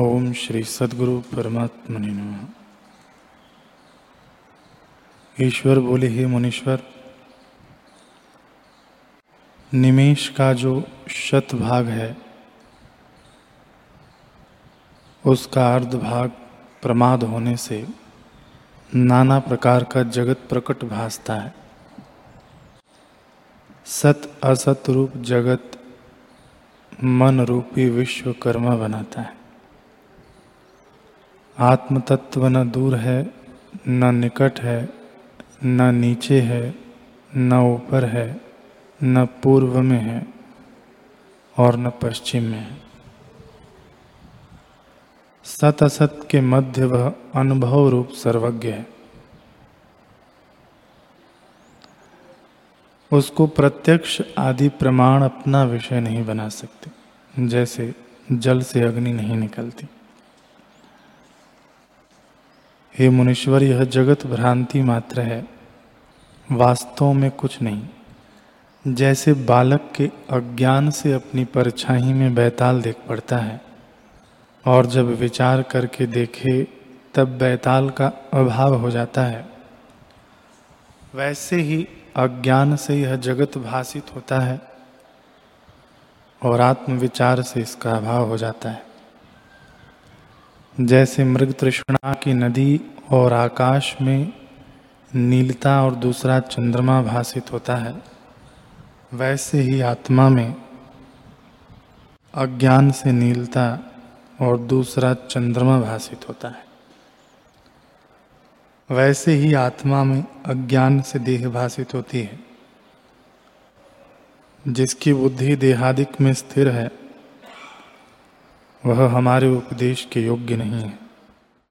ओम श्री सदगुरु परमात्मा ईश्वर बोले, हे मुनीश्वर, निमेश का जो शत भाग है, उसका अर्ध भाग प्रमाद होने से नाना प्रकार का जगत प्रकट भासता है। सत असत रूप जगत, मन रूपी विश्वकर्मा बनाता है। आत्म तत्व न दूर है, न निकट है, न नीचे है, न ऊपर है, न पूर्व में है और न पश्चिम में है। सत असत के मध्य वह अनुभव रूप सर्वज्ञ है। उसको प्रत्यक्ष आदि प्रमाण अपना विषय नहीं बना सकते, जैसे जल से अग्नि नहीं निकलती। हे मुनीश्वर, यह जगत भ्रांति मात्र है। वास्तव में कुछ नहीं। जैसे बालक के अज्ञान से अपनी परछाई में बैताल देख पड़ता है, और जब विचार करके देखे, तब बैताल का अभाव हो जाता है। वैसे ही अज्ञान से यह जगत भाषित होता है, और आत्मविचार से इसका अभाव हो जाता है। जैसे मृग तृष्णा की नदी और आकाश में नीलता और दूसरा चंद्रमा भाषित होता है, वैसे ही आत्मा में अज्ञान से नीलता और दूसरा चंद्रमा भाषित होता है। वैसे ही आत्मा में अज्ञान से देह भाषित होती है, जिसकी बुद्धि देहादिक में स्थिर है वह हमारे उपदेश के योग्य नहीं है।